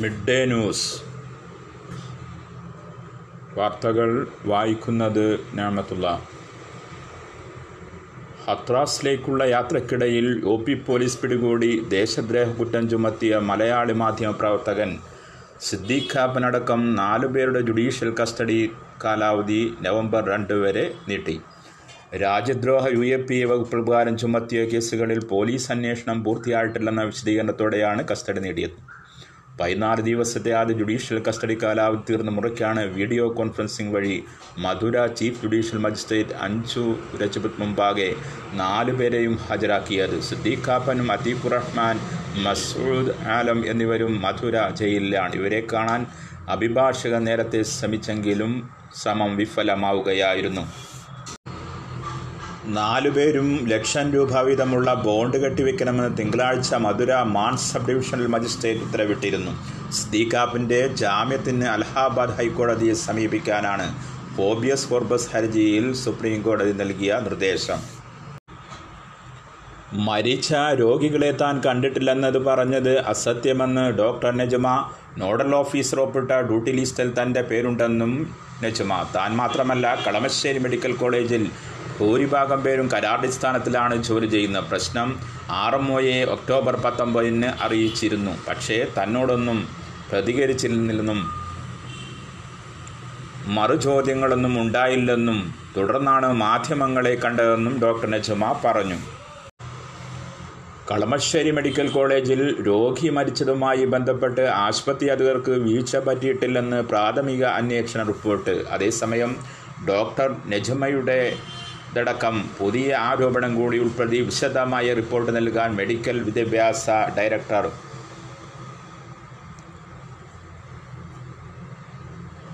Mid day news. വാർത്തകൾ വായിക്കുന്നത് ഞാമത്തുള്ള. ഹത്രാസിലേക്കുള്ള യാത്രക്കിടയിൽ ഒ പി പോലീസ് പിടികൂടി ദേശദ്രോഹ കുറ്റം ചുമത്തിയ മലയാളി മാധ്യമ പ്രവർത്തകൻ സിദ്ദീഖ് നാലു പേരുടെ ജുഡീഷ്യൽ കസ്റ്റഡി കാലാവധി നവംബർ രണ്ട് വരെ നീട്ടി. രാജ്യദ്രോഹ യു എ പി വകുപ്പ് പ്രകാരം ചുമത്തിയ കേസുകളിൽ പോലീസ് അന്വേഷണം പൂർത്തിയായിട്ടില്ലെന്ന വിശദീകരണത്തോടെയാണ് കസ്റ്റഡി നേടിയത്. പതിനാല് ദിവസത്തെ ആദ്യ ജുഡീഷ്യൽ കസ്റ്റഡി കാലാവധി തീർന്ന മുറയ്ക്കാണ് വീഡിയോ കോൺഫറൻസിംഗ് വഴി മധുര ചീഫ് ജുഡീഷ്യൽ മജിസ്ട്രേറ്റ് അഞ്ചു രജപത് മുമ്പാകെ നാലുപേരെയും ഹാജരാക്കിയത്. സിദ്ദീഖ് അത്തീഖുർ റഹ്മാൻ മസൂദ് ആലം എന്നിവരും മധുര ജയിലിലാണ്. ഇവരെ കാണാൻ അഭിഭാഷകൻ നേരത്തെ ശ്രമിച്ചെങ്കിലും ശ്രമം വിഫലമാവുകയായിരുന്നു. നാലുപേരും ലക്ഷം രൂപ വീതമുള്ള ബോണ്ട് കെട്ടിവെക്കണമെന്ന് തിങ്കളാഴ്ച Mathura Mant sub divisional magistrate ഉത്തരവിട്ടിരുന്നു. സ്തീകാപ്പിന്റെ ജാമ്യത്തിന് അലഹാബാദ് ഹൈക്കോടതിയെ സമീപിക്കാനാണ് ഫോബിയസ് ഫോർബസ് ഹർജിയിൽ സുപ്രീം കോടതി നൽകിയ നിർദ്ദേശം. മരിച്ച രോഗികളെ താൻ കണ്ടിട്ടില്ലെന്നത് പറഞ്ഞത് അസത്യമെന്ന് ഡോക്ടർ നജുമ നോഡൽ ഓഫീസർ ഒപ്പിട്ട ഡ്യൂട്ടി ലിസ്റ്റിൽ തന്റെ പേരുണ്ടെന്നും നജുമ. താൻ മാത്രമല്ല കളമശ്ശേരി മെഡിക്കൽ കോളേജിൽ ഭൂരിഭാഗം പേരും കരാറടിസ്ഥാനത്തിലാണ് ജോലി ചെയ്യുന്ന പ്രശ്നം ആർ എം ഒയെ ഒക്ടോബർ പത്തൊമ്പതിന് അറിയിച്ചിരുന്നു. പക്ഷേ തന്നോടൊന്നും പ്രതികരിച്ചില്ലെന്നും മറുചോദ്യങ്ങളൊന്നും ഉണ്ടായില്ലെന്നും തുടർന്നാണ് മാധ്യമങ്ങളെ കണ്ടതെന്നും ഡോക്ടർ നജുമ പറഞ്ഞു. കളമശ്ശേരി മെഡിക്കൽ കോളേജിൽ രോഗി മരിച്ചതുമായി ബന്ധപ്പെട്ട് ആശുപത്രി അധികൃതർക്ക് വീഴ്ച പറ്റിയിട്ടില്ലെന്ന് പ്രാഥമിക അന്വേഷണ റിപ്പോർട്ട്. അതേസമയം ഡോക്ടർ നജമയുടെ ഇതടക്കം പുതിയ ആരോപണം കൂടി ഉൾപ്പെടുത്തി വിശദമായ റിപ്പോർട്ട് നൽകാൻ മെഡിക്കൽ വിദ്യാഭ്യാസ ഡയറക്ടർ.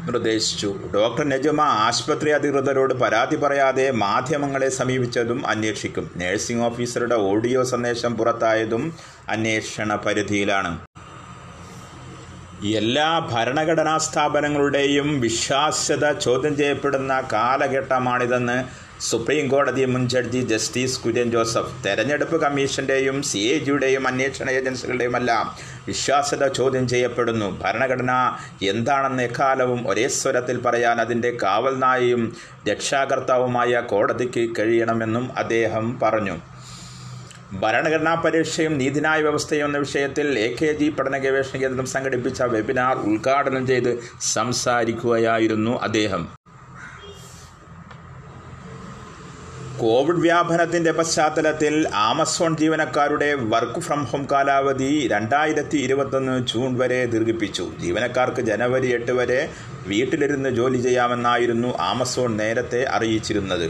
നിർദ്ദേശിച്ചു. ഡോക്ടർ നജമ ആശുപത്രി അധികൃതരോട് പരാതി പറയാതെ മാധ്യമങ്ങളെ സമീപിച്ചതും അന്വേഷിക്കും. നഴ്സിംഗ് ഓഫീസറുടെ ഓഡിയോ സന്ദേശം പുറത്തായതും അന്വേഷണ പരിധിയിലാണ്. എല്ലാ ഭരണഘടനാ സ്ഥാപനങ്ങളുടെയും വിശ്വാസ്യത ചോദ്യം ചെയ്യപ്പെടുന്ന കാലഘട്ടമാണിതെന്ന് സുപ്രീം കോടതി മുൻ ജഡ്ജി ജസ്റ്റിസ് കുര്യൻ ജോസഫ് തെരഞ്ഞെടുപ്പ് കമ്മീഷന്റെയും സി എ ജിയുടെയും അന്വേഷണ ഏജൻസികളുടെയുമെല്ലാം വിശ്വാസ്യത ചോദ്യം ചെയ്യപ്പെടുന്നു. ഭരണഘടന എന്താണെന്ന് എക്കാലവും ഒരേ സ്വരത്തിൽ പറയാൻ അതിന്റെ കാവൽ നായയും രക്ഷാകർത്താവുമായ കോടതിക്ക് കഴിയണമെന്നും അദ്ദേഹം പറഞ്ഞു. ഭരണഘടനാ പരീക്ഷയും നീതിന്യായ വ്യവസ്ഥയും എന്ന വിഷയത്തിൽ എ കെ ജി പഠന ഗവേഷണ കേന്ദ്രം സംഘടിപ്പിച്ച വെബിനാർ ഉദ്ഘാടനം ചെയ്ത് സംസാരിക്കുകയായിരുന്നു അദ്ദേഹം. കോവിഡ് വ്യാപനത്തിന്റെ പശ്ചാത്തലത്തിൽ ആമസോൺ ജീവനക്കാരുടെ വർക്ക് ഫ്രം ഹോം കാലാവധി രണ്ടായിരത്തി ഇരുപത്തൊന്ന് ജൂൺ വരെ ദീർഘിപ്പിച്ചു. ജീവനക്കാർക്ക് ജനുവരി എട്ട് വരെ വീട്ടിലിരുന്ന് ജോലി ചെയ്യാമെന്നായിരുന്നു ആമസോൺ നേരത്തെ അറിയിച്ചിരുന്നത്.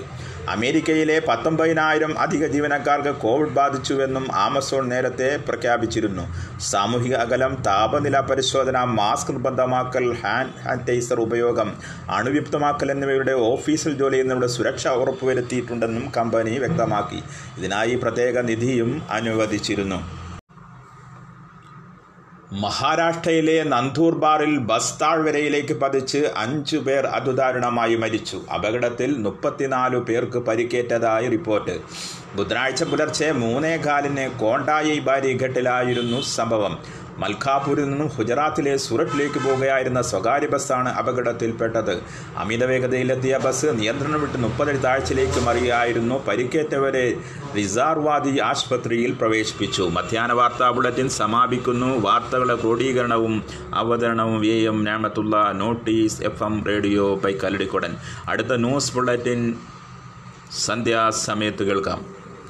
അമേരിക്കയിലെ പത്തൊമ്പതിനായിരം അധിക ജീവനക്കാർക്ക് കോവിഡ് ബാധിച്ചുവെന്നും ആമസോൺ നേരത്തെ പ്രഖ്യാപിച്ചിരുന്നു. സാമൂഹിക അകലം താപനില പരിശോധന മാസ്ക് നിർബന്ധമാക്കൽ ഹാൻഡ് സാനിറ്റൈസർ ഉപയോഗം അണുവിപ്തമാക്കൽ എന്നിവയുടെ ഓഫീസിൽ ജോലി ചെയ്യുന്നവരുടെ സുരക്ഷ ഉറപ്പുവരുത്തിയിട്ടുണ്ടെന്നും കമ്പനി വ്യക്തമാക്കി. ഇതിനായി പ്രത്യേക നിധിയും അനുവദിച്ചിരുന്നു. മഹാരാഷ്ട്രയിലെ നന്ദൂർബാറിൽ ബസ് താഴ്വരയിലേക്ക് പതിച്ച് അഞ്ചു പേർ അതുദാരുണമായി മരിച്ചു. അപകടത്തിൽ മുപ്പത്തിനാലു പേർക്ക് പരിക്കേറ്റതായി റിപ്പോർട്ട്. ബുധനാഴ്ച പുലർച്ചെ മൂന്നേകാലിന് കോണ്ടായി ബാരിഘട്ടിലായിരുന്നു സംഭവം. മൽഖാപൂരിൽ നിന്നും ഗുജറാത്തിലെ സൂററ്റിലേക്ക് പോകുകയായിരുന്ന സ്വകാര്യ ബസ്സാണ് അപകടത്തിൽപ്പെട്ടത്. അമിത വേഗതയിലെത്തിയ ബസ് നിയന്ത്രണം വിട്ട് മുപ്പതടി താഴ്ചയിലേക്ക് മറിയായിരുന്നു പരിക്കേറ്റവരെ റിസാർവാദി ആശുപത്രിയിൽ പ്രവേശിപ്പിച്ചു. മധ്യാഹ്ന വാർത്താ ബുള്ളറ്റിൻ സമാപിക്കുന്നു. വാർത്തകളുടെ ക്രോഡീകരണവും അവതരണവും വി എം ഞാമത്തുള്ള notice F M radio by കല്ലടിക്കൊടൻ അടുത്ത ന്യൂസ് ബുള്ളറ്റിൻ സന്ധ്യാസമയത്ത് കേൾക്കാം.